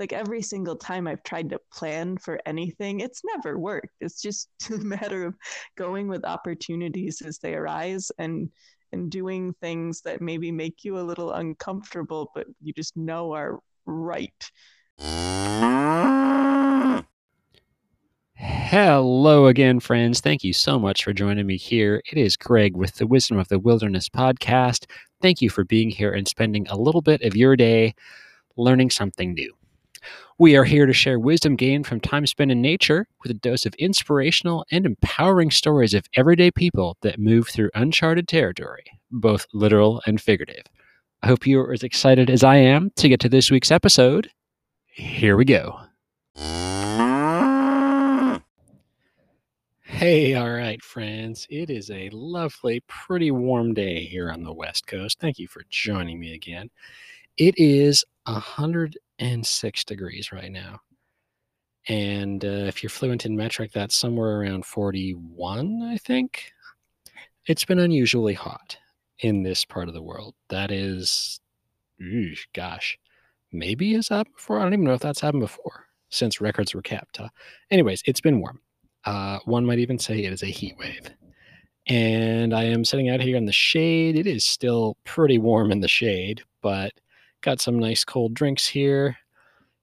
like every single time I've tried to plan for anything, it's never worked. It's just a matter of going with opportunities as they arise and and doing things that maybe make you a little uncomfortable, but you just know are right. Hello again, friends. Thank you so much for joining me here. It is Greg with the Wisdom of the Wilderness podcast. Thank you for being here and spending a little bit of your day learning something new. We are here to share wisdom gained from time spent in nature with a dose of inspirational and empowering stories of everyday people that move through uncharted territory, both literal and figurative. I hope you are as excited as I am to get to this week's episode. Here we go. Hey, all right, friends. It is a lovely, pretty warm day here on the West Coast. Thank you for joining me again. It is 106 degrees right now. And uh, if you're fluent in metric, that's somewhere around 41, I think. It's been unusually hot in this part of the world. That is, gosh, maybe has happened before. I don't even know if that's happened before since records were kept. Huh? Anyways, it's been warm. Uh, one might even say it is a heat wave. And I am sitting out here in the shade. It is still pretty warm in the shade, but got some nice cold drinks here,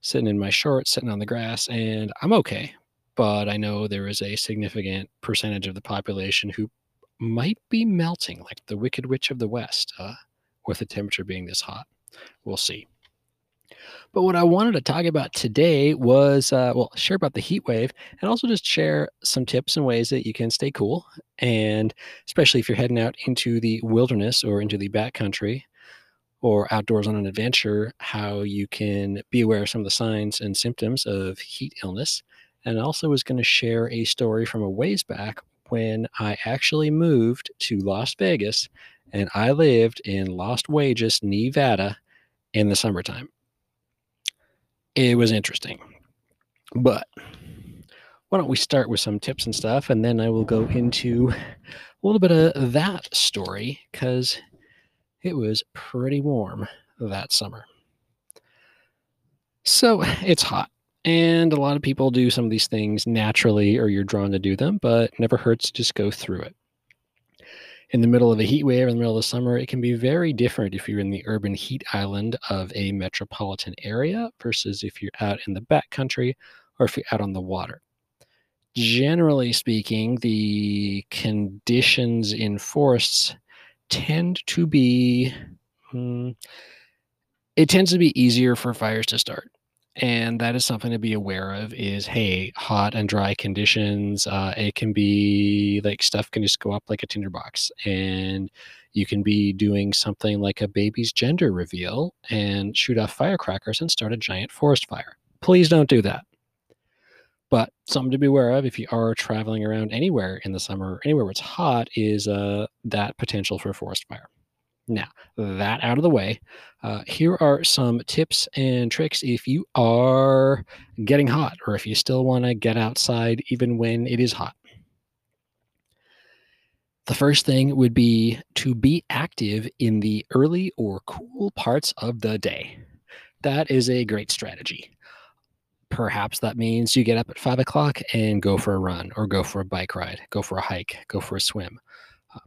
sitting in my shorts, sitting on the grass, and I'm okay. But I know there is a significant percentage of the population who might be melting, like the Wicked Witch of the West, uh, with the temperature being this hot. We'll see. But what I wanted to talk about today was, uh, well, share about the heat wave and also just share some tips and ways that you can stay cool. And especially if you're heading out into the wilderness or into the backcountry or outdoors on an adventure, how you can be aware of some of the signs and symptoms of heat illness. And I also was going to share a story from a ways back when I actually moved to Las Vegas and I lived in Las Vegas, Nevada in the summertime it was interesting. But why don't we start with some tips and stuff, and then I will go into a little bit of that story because it was pretty warm that summer. So it's hot, and a lot of people do some of these things naturally, or you're drawn to do them, but never hurts to just go through it in the middle of a heat wave in the middle of the summer, it can be very different if you're in the urban heat island of a metropolitan area versus if you're out in the backcountry or if you're out on the water. Generally speaking, the conditions in forests tend to be, hmm, it tends to be easier for fires to start. And that is something to be aware of is hey hot and dry conditions uh, it can be like stuff can just go up like a tinderbox. And you can be doing something like a baby's gender reveal and shoot off firecrackers and start a giant forest fire. Please don't do that but something to be aware of if you are traveling around anywhere in the summer anywhere where it's hot is uh, that potential for a forest fire now, that out of the way, uh, here are some tips and tricks if you are getting hot or if you still want to get outside even when it is hot. The first thing would be to be active in the early or cool parts of the day. That is a great strategy. Perhaps that means you get up at five o'clock and go for a run or go for a bike ride, go for a hike, go for a swim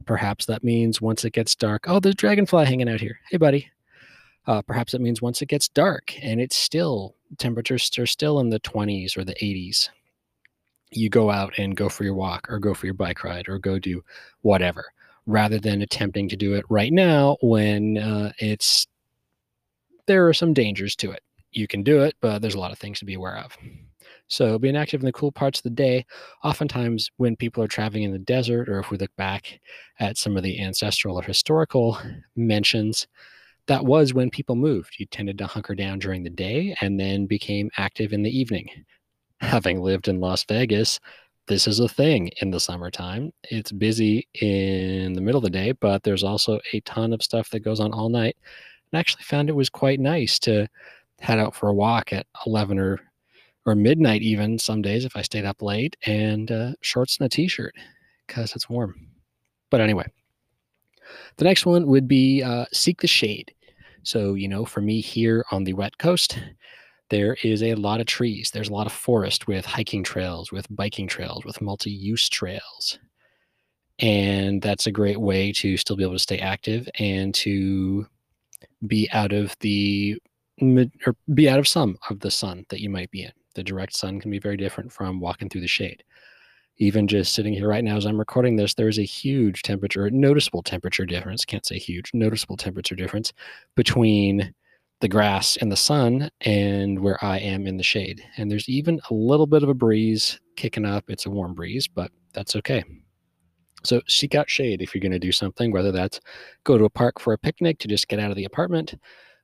perhaps that means once it gets dark, oh, there's dragonfly hanging out here. Hey, buddy. Uh, perhaps it means once it gets dark and it's still temperatures are still in the 20s or the 80s. You go out and go for your walk or go for your bike ride or go do whatever rather than attempting to do it right now when uh, it's there are some dangers to it. You can do it, but there's a lot of things to be aware of. So being active in the cool parts of the day, oftentimes when people are traveling in the desert, or if we look back at some of the ancestral or historical mentions, that was when people moved. You tended to hunker down during the day and then became active in the evening. Having lived in Las Vegas, this is a thing in the summertime. It's busy in the middle of the day, but there's also a ton of stuff that goes on all night. And I actually found it was quite nice to head out for a walk at 11 or or midnight even some days if I stayed up late, and uh, shorts and a t-shirt because it's warm. But anyway, the next one would be uh, seek the shade. So you know, for me here on the wet coast, there is a lot of trees. There's a lot of forest with hiking trails, with biking trails, with multi use trails. And that's a great way to still be able to stay active and to be out of the or be out of some of the sun that you might be in. The direct sun can be very different from walking through the shade. Even just sitting here right now as I'm recording this, there's a huge temperature, noticeable temperature difference. Can't say huge, noticeable temperature difference between the grass in the sun and where I am in the shade. And there's even a little bit of a breeze kicking up. It's a warm breeze, but that's okay. So seek out shade if you're going to do something, whether that's go to a park for a picnic to just get out of the apartment,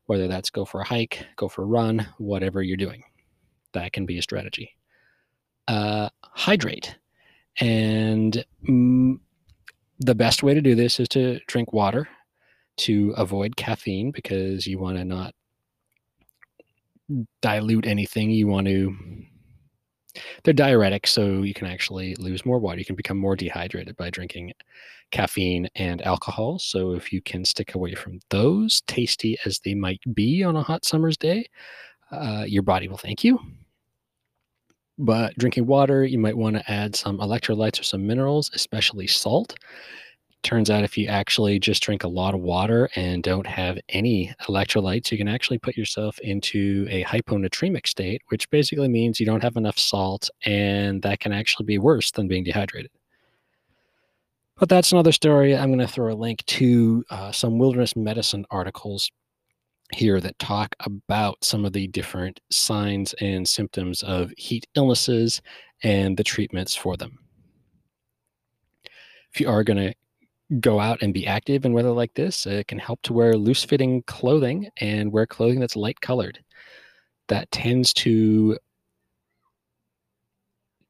whether that's go for a hike, go for a run, whatever you're doing. That can be a strategy. Uh, hydrate. And mm, the best way to do this is to drink water to avoid caffeine because you want to not dilute anything. You want to, they're diuretic, so you can actually lose more water. You can become more dehydrated by drinking caffeine and alcohol. So if you can stick away from those, tasty as they might be on a hot summer's day, uh, your body will thank you. But drinking water, you might want to add some electrolytes or some minerals, especially salt turns out if you actually just drink a lot of water and don't have any electrolytes, you can actually put yourself into a hyponatremic state, which basically means you don't have enough salt, and that can actually be worse than being dehydrated. But that's another story. I'm going to throw a link to uh, some wilderness medicine articles here that talk about some of the different signs and symptoms of heat illnesses and the treatments for them. If you are going to go out and be active in weather like this, it can help to wear loose fitting clothing and wear clothing that's light colored. That tends to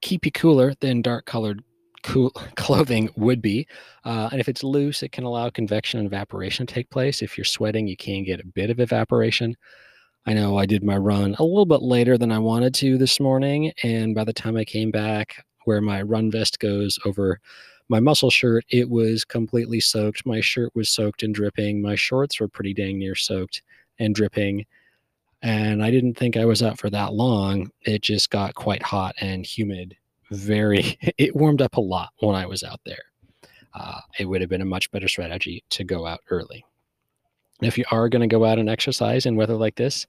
keep you cooler than dark colored cool clothing would be. Uh, and if it's loose, it can allow convection and evaporation to take place. If you're sweating, you can get a bit of evaporation. I know I did my run a little bit later than I wanted to this morning. And by the time I came back, where my run vest goes over my muscle shirt, it was completely soaked. My shirt was soaked and dripping. My shorts were pretty dang near soaked and dripping. And I didn't think I was out for that long. It just got quite hot and humid. Very, it warmed up a lot when I was out there. Uh, it would have been a much better strategy to go out early. If you are going to go out and exercise in weather like this,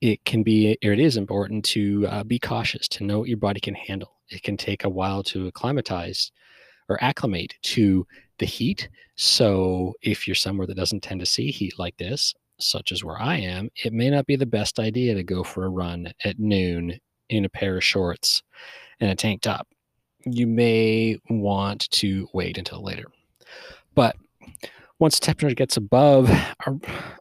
it can be, or it is important to uh, be cautious, to know what your body can handle. It can take a while to acclimatize or acclimate to the heat. So if you're somewhere that doesn't tend to see heat like this, such as where I am, it may not be the best idea to go for a run at noon in a pair of shorts and a tank top. You may want to wait until later. But once temperature gets above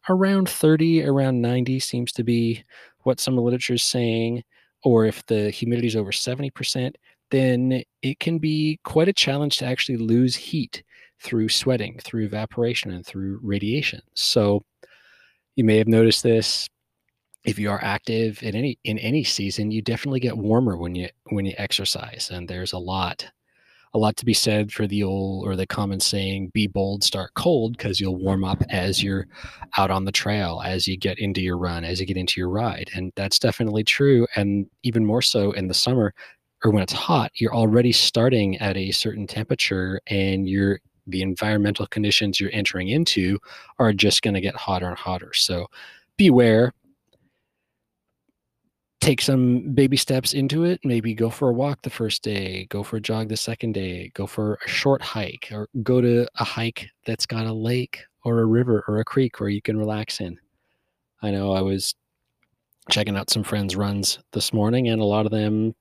around 30, around 90 seems to be what some literature is saying, or if the humidity is over 70%, then it can be quite a challenge to actually lose heat through sweating, through evaporation, and through radiation. So you may have noticed this if you are active in any in any season, you definitely get warmer when you when you exercise. And there's a lot a lot to be said for the old or the common saying be bold start cold because you'll warm up as you're out on the trail as you get into your run as you get into your ride and that's definitely true and even more so in the summer or when it's hot, you're already starting at a certain temperature and you're the environmental conditions you're entering into are just going to get hotter and hotter. So beware. Take some baby steps into it. Maybe go for a walk the first day, go for a jog the second day, go for a short hike, or go to a hike that's got a lake or a river or a creek where you can relax in. I know I was checking out some friends' runs this morning, and a lot of them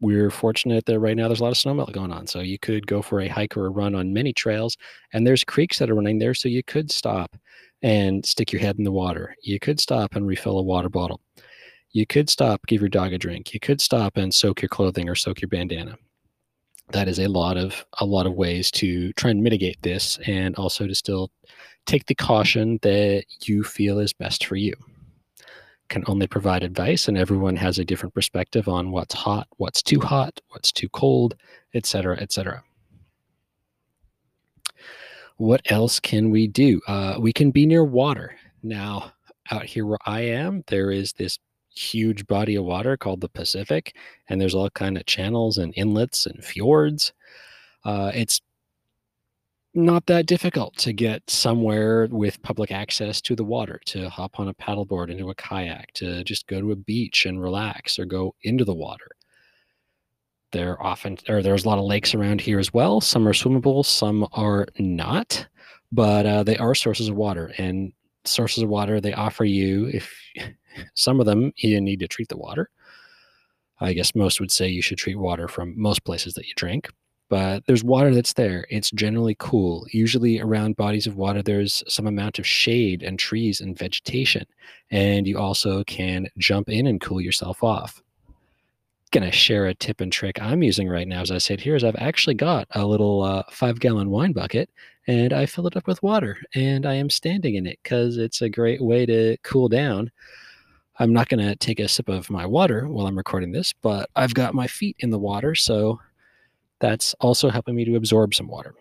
we're fortunate that right now there's a lot of snowmelt going on. So you could go for a hike or a run on many trails, and there's creeks that are running there. So you could stop and stick your head in the water. You could stop and refill a water bottle. You could stop, give your dog a drink. You could stop and soak your clothing or soak your bandana. That is a lot of a lot of ways to try and mitigate this, and also to still take the caution that you feel is best for you can only provide advice and everyone has a different perspective on what's hot what's too hot what's too cold etc etc what else can we do uh, we can be near water now out here where i am there is this huge body of water called the Pacific, and there's all kind of channels and inlets and fjords. Uh, it's not that difficult to get somewhere with public access to the water, to hop on a paddleboard into a kayak, to just go to a beach and relax or go into the water. There often or there's a lot of lakes around here as well. Some are swimmable, some are not, but uh, they are sources of water. And sources of water they offer you, if some of them you need to treat the water. I guess most would say you should treat water from most places that you drink but there's water that's there. It's generally cool. Usually around bodies of water, there's some amount of shade and trees and vegetation. And you also can jump in and cool yourself off. Gonna share a tip and trick I'm using right now as I sit here is I've actually got a little uh, five gallon wine bucket and I fill it up with water and I am standing in it because it's a great way to cool down. I'm not going to take a sip of my water while I'm recording this, but I've got my feet in the water, so that's also helping me to absorb some water.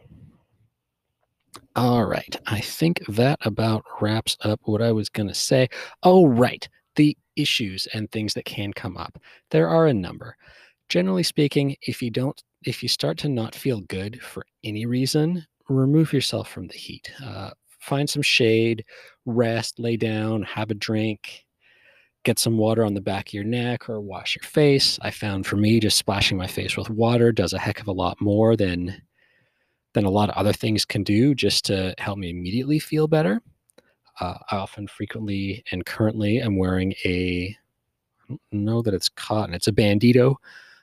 All right. I think that about wraps up what I was going to say. Oh, right. The issues and things that can come up. There are a number. Generally speaking, if you don't, if you start to not feel good for any reason, remove yourself from the heat. Uh, find some shade, rest, lay down, have a drink, get some water on the back of your neck or wash your face. I found for me just splashing my face with water does a heck of a lot more than than a lot of other things can do just to help me immediately feel better. Uh, I often, frequently, and currently am wearing a I don't know that it's cotton. It's a bandito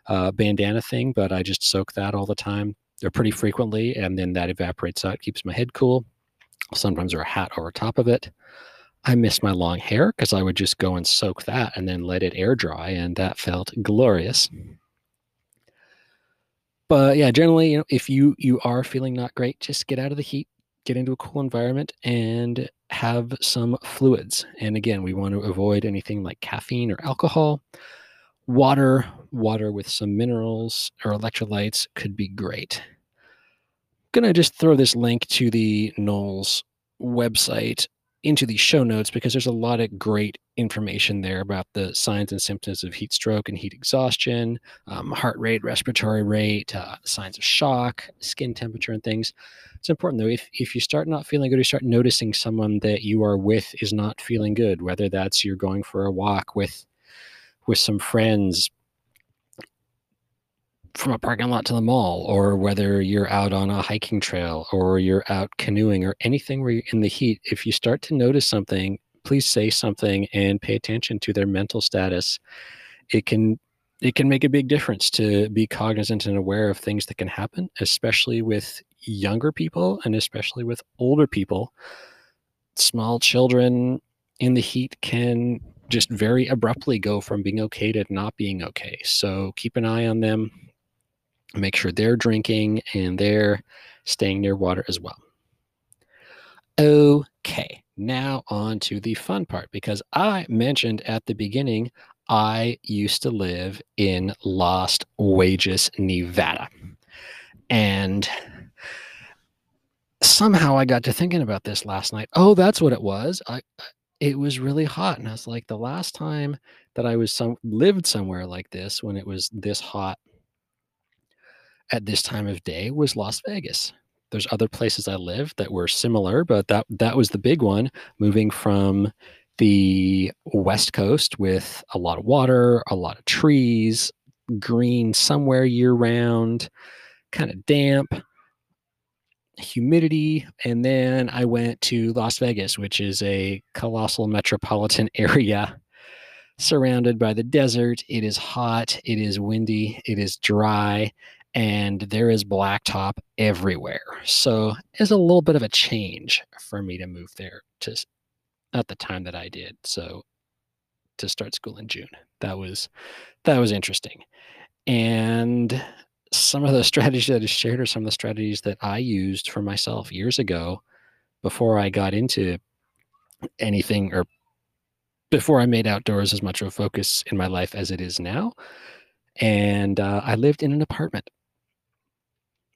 uh, bandana thing, but I just soak that all the time. They're pretty frequently, and then that evaporates out, keeps my head cool. Sometimes wear a hat over top of it. I miss my long hair because I would just go and soak that and then let it air dry, and that felt glorious. But yeah, generally, you know, if you you are feeling not great, just get out of the heat, get into a cool environment, and have some fluids. And again, we want to avoid anything like caffeine or alcohol. Water, water with some minerals or electrolytes could be great. I'm gonna just throw this link to the NOLS website into the show notes because there's a lot of great information there about the signs and symptoms of heat stroke and heat exhaustion, um, heart rate, respiratory rate, uh, signs of shock, skin temperature, and things. It's important though, if, if you start not feeling good, you start noticing someone that you are with is not feeling good, whether that's you're going for a walk with with some friends from a parking lot to the mall, or whether you're out on a hiking trail or you're out canoeing or anything where you're in the heat, if you start to notice something, please say something and pay attention to their mental status. It can it can make a big difference to be cognizant and aware of things that can happen, especially with younger people and especially with older people. Small children in the heat can just very abruptly go from being okay to not being okay. So keep an eye on them make sure they're drinking and they're staying near water as well. Okay, now on to the fun part because I mentioned at the beginning I used to live in Las Vegas, Nevada. And somehow I got to thinking about this last night. Oh, that's what it was. I it was really hot and I was like the last time that I was some lived somewhere like this when it was this hot at this time of day was Las Vegas. There's other places I lived that were similar, but that that was the big one. Moving from the West Coast with a lot of water, a lot of trees, green somewhere year round, kind of damp, humidity. And then I went to Las Vegas, which is a colossal metropolitan area surrounded by the desert. It is hot, it is windy, it is dry, and there is blacktop everywhere. So it's a little bit of a change for me to move there to at the time that I did. So to start school in June. That was that was interesting. And some of the strategies that I shared are some of the strategies that I used for myself years ago before I got into anything or before I made outdoors as much of a focus in my life as it is now. And uh, I lived in an apartment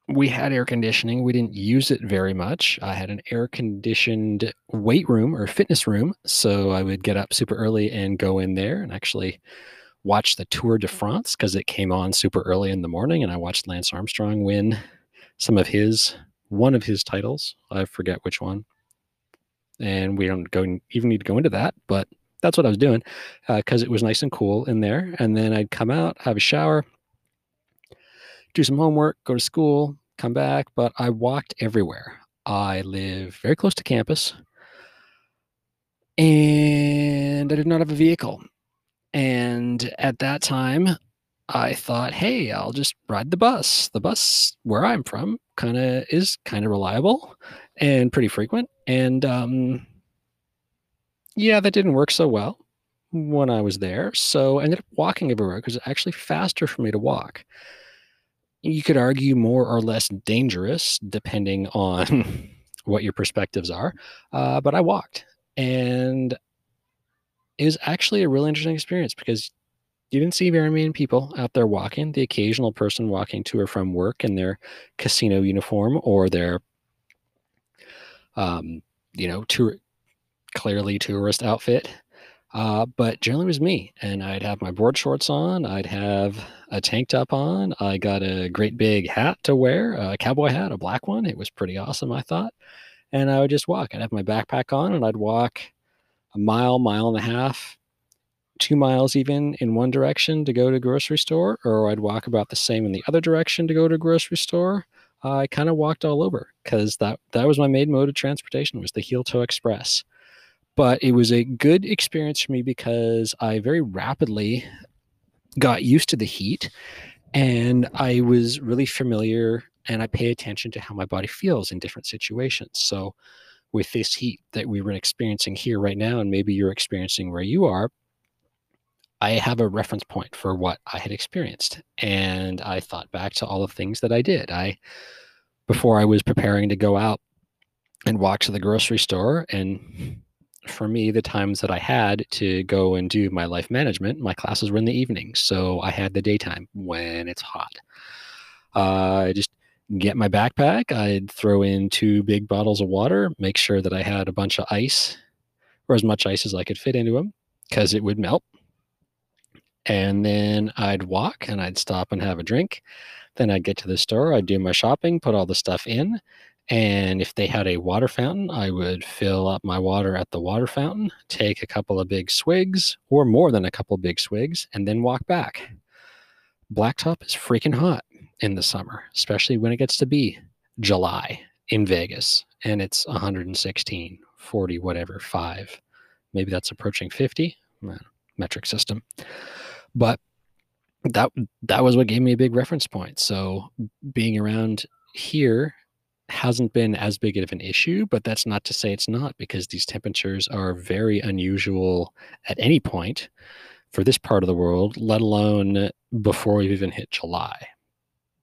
we had air conditioning. We didn't use it very much. I had an air conditioned weight room or fitness room. So I would get up super early and go in there and actually watch the Tour de France because it came on super early in the morning. And I watched Lance Armstrong win some of his, one of his titles. I forget which one. And we don't go even need to go into that, but that's what I was doing because uh, it was nice and cool in there. And then I'd come out, have a shower, do some homework, go to school, come back. But I walked everywhere. I live very close to campus and I did not have a vehicle. And at that time, I thought, hey, I'll just ride the bus. The bus where I'm from kind of is kind of reliable and pretty frequent. And um, yeah, that didn't work so well when I was there. So I ended up walking everywhere because it's actually faster for me to walk you could argue more or less dangerous depending on what your perspectives are. Uh, but I walked, and it was actually a really interesting experience because you didn't see very many people out there walking. The occasional person walking to or from work in their casino uniform or their, um, you know, tour, clearly tourist outfit. Uh, but generally it was me, and I'd have my board shorts on. I'd have a tank top on. I got a great big hat to wear, a cowboy hat, a black one. It was pretty awesome, I thought. And I would just walk. I'd have my backpack on, and I'd walk a mile, mile and a half, two miles even in one direction to go to grocery store, or I'd walk about the same in the other direction to go to grocery store. I kind of walked all over because that that was my main mode of transportation was the heel toe express but it was a good experience for me because I very rapidly got used to the heat and I was really familiar and I pay attention to how my body feels in different situations. So, with this heat that we were experiencing here right now, and maybe you're experiencing where you are, I have a reference point for what I had experienced. And I thought back to all the things that I did. I, before I was preparing to go out and walk to the grocery store and for me, the times that I had to go and do my life management, my classes were in the evening. So I had the daytime when it's hot. Uh, I just get my backpack. I'd throw in two big bottles of water, make sure that I had a bunch of ice or as much ice as I could fit into them because it would melt. And then I'd walk and I'd stop and have a drink. Then I'd get to the store, I'd do my shopping, put all the stuff in, and if they had a water fountain, I would fill up my water at the water fountain, take a couple of big swigs or more than a couple big swigs, and then walk back. Blacktop is freaking hot in the summer, especially when it gets to be July in Vegas and it's 116, 40, whatever, five. Maybe that's approaching 50 uh, metric system. But that that was what gave me a big reference point. So being around here hasn't been as big of an issue, but that's not to say it's not because these temperatures are very unusual at any point for this part of the world, let alone before we've even hit July.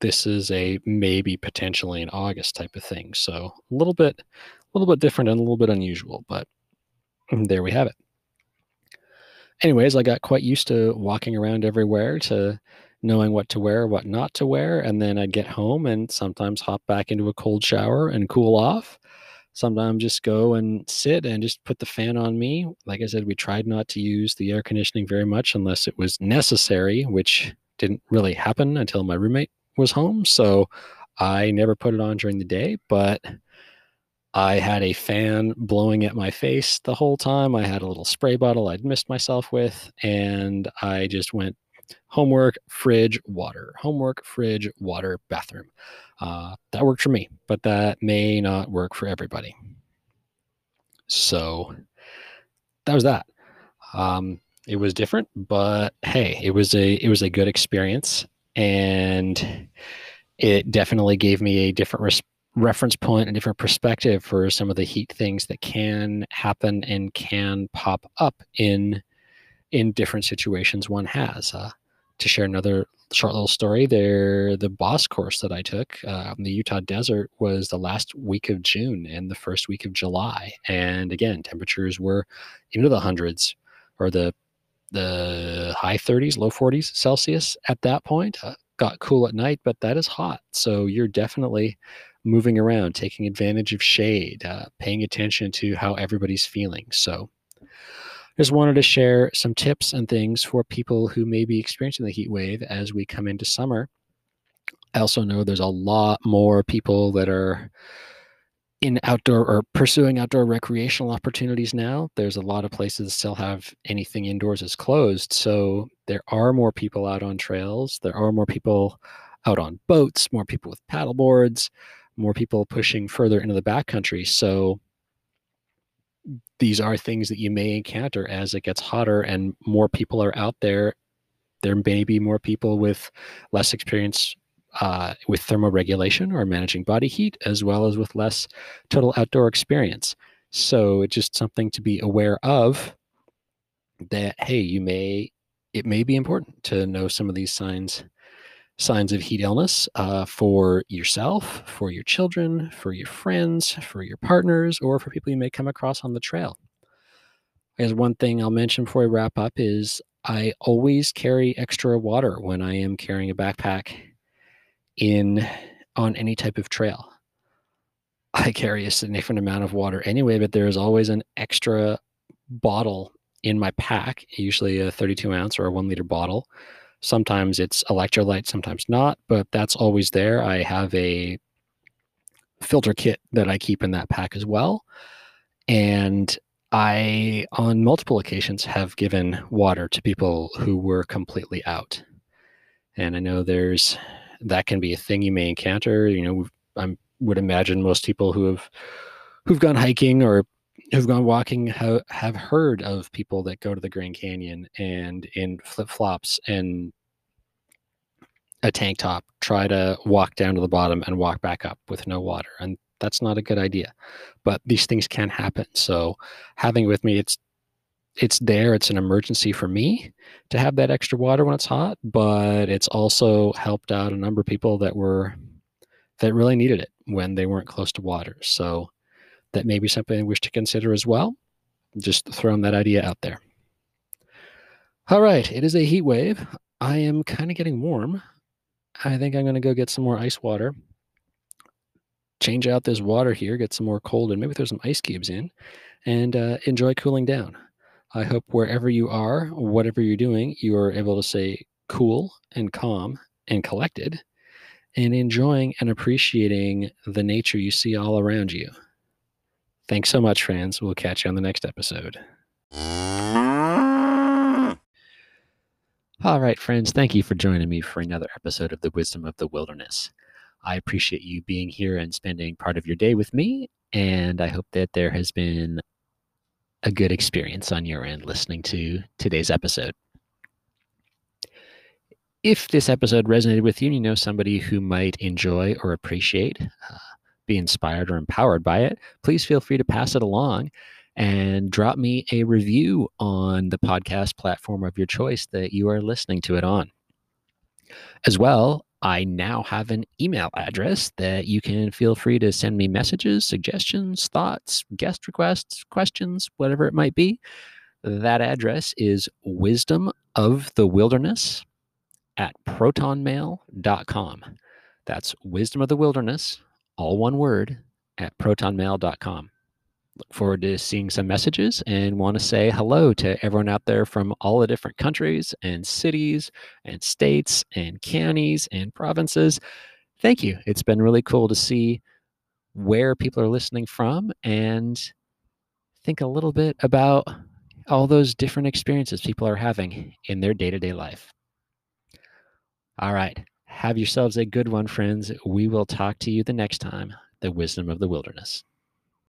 This is a maybe potentially an August type of thing. So a little bit a little bit different and a little bit unusual, but there we have it. Anyways, I got quite used to walking around everywhere to knowing what to wear, what not to wear. And then I'd get home and sometimes hop back into a cold shower and cool off. Sometimes just go and sit and just put the fan on me. Like I said, we tried not to use the air conditioning very much unless it was necessary, which didn't really happen until my roommate was home. So I never put it on during the day, but I had a fan blowing at my face the whole time. I had a little spray bottle I'd mist myself with, and I just went homework, fridge, water, homework, fridge, water, bathroom. Uh, that worked for me, but that may not work for everybody. So that was that. Um, it was different, but hey, it was a it was a good experience, and it definitely gave me a different res- reference point, a different perspective for some of the heat things that can happen and can pop up in in different situations one has. Uh, to share another short little story, there the BOSS course that I took uh, in the Utah desert was the last week of June and the first week of July, and again temperatures were into the hundreds or the the high 30s, low 40s Celsius at that point. Uh, got cool at night, but that is hot. So you're definitely moving around, taking advantage of shade, uh, paying attention to how everybody's feeling. So just wanted to share some tips and things for people who may be experiencing the heat wave as we come into summer. I also know there's a lot more people that are in outdoor or pursuing outdoor recreational opportunities now. There's a lot of places that still have anything indoors is closed. So there are more people out on trails. There are more people out on boats, more people with paddle boards, more people pushing further into the backcountry. So these are things that you may encounter as it gets hotter and more people are out there. There may be more people with less experience uh, with thermoregulation or managing body heat, as well as with less total outdoor experience. So it's just something to be aware of that, hey, you may, it may be important to know some of these signs signs of heat illness uh, for yourself, for your children, for your friends, for your partners, or for people you may come across on the trail. As one thing I'll mention before we wrap up is I always carry extra water when I am carrying a backpack in on any type of trail. I carry a significant amount of water anyway, but there is always an extra bottle in my pack, usually a 32 ounce or a one liter bottle. Sometimes it's electrolyte, sometimes not, but that's always there. I have a filter kit that I keep in that pack as well. And I, on multiple occasions, have given water to people who were completely out. And I know there's that can be a thing you may encounter. You know, I would imagine most people who have who've gone hiking or who've gone walking have, have heard of people that go to the Grand Canyon and in flip flops and a tank top try to walk down to the bottom and walk back up with no water and that's not a good idea but these things can happen so having with me it's it's there. It's an emergency for me to have that extra water when it's hot, but it's also helped out a number of people that were that really needed it when they weren't close to water. So that may be something I wish to consider as well. Just throwing that idea out there. All right, it is a heat wave. I am kind of getting warm. I think I'm going to go get some more ice water. Change out this water here, get some more cold, and maybe throw some ice cubes in, and uh, enjoy cooling down. I hope wherever you are, whatever you're doing, you are able to stay cool and calm and collected and enjoying and appreciating the nature you see all around you. Thanks so much, friends. We'll catch you on the next episode. All right, friends, thank you for joining me for another episode of The Wisdom of the Wilderness. I appreciate you being here and spending part of your day with me, and I hope that there has been a good experience on your end listening to today's episode. If this episode resonated with you and you know somebody who might enjoy or appreciate, uh, be inspired or empowered by it, please feel free to pass it along and drop me a review on the podcast platform of your choice that you are listening to it on. As well, I now have an email address that you can feel free to send me messages, suggestions, thoughts, guest requests, questions, whatever it might be. That address is wisdom of the wilderness at protonmail.com. That's wisdom of the wilderness, all one word, at protonmail.com look forward to seeing some messages and want to say hello to everyone out there from all the different countries and cities and states and counties and provinces. Thank you. It's been really cool to see where people are listening from and think a little bit about all those different experiences people are having in their day to day life. All right. Have yourselves a good one, friends. We will talk to you the next time. The wisdom of the wilderness.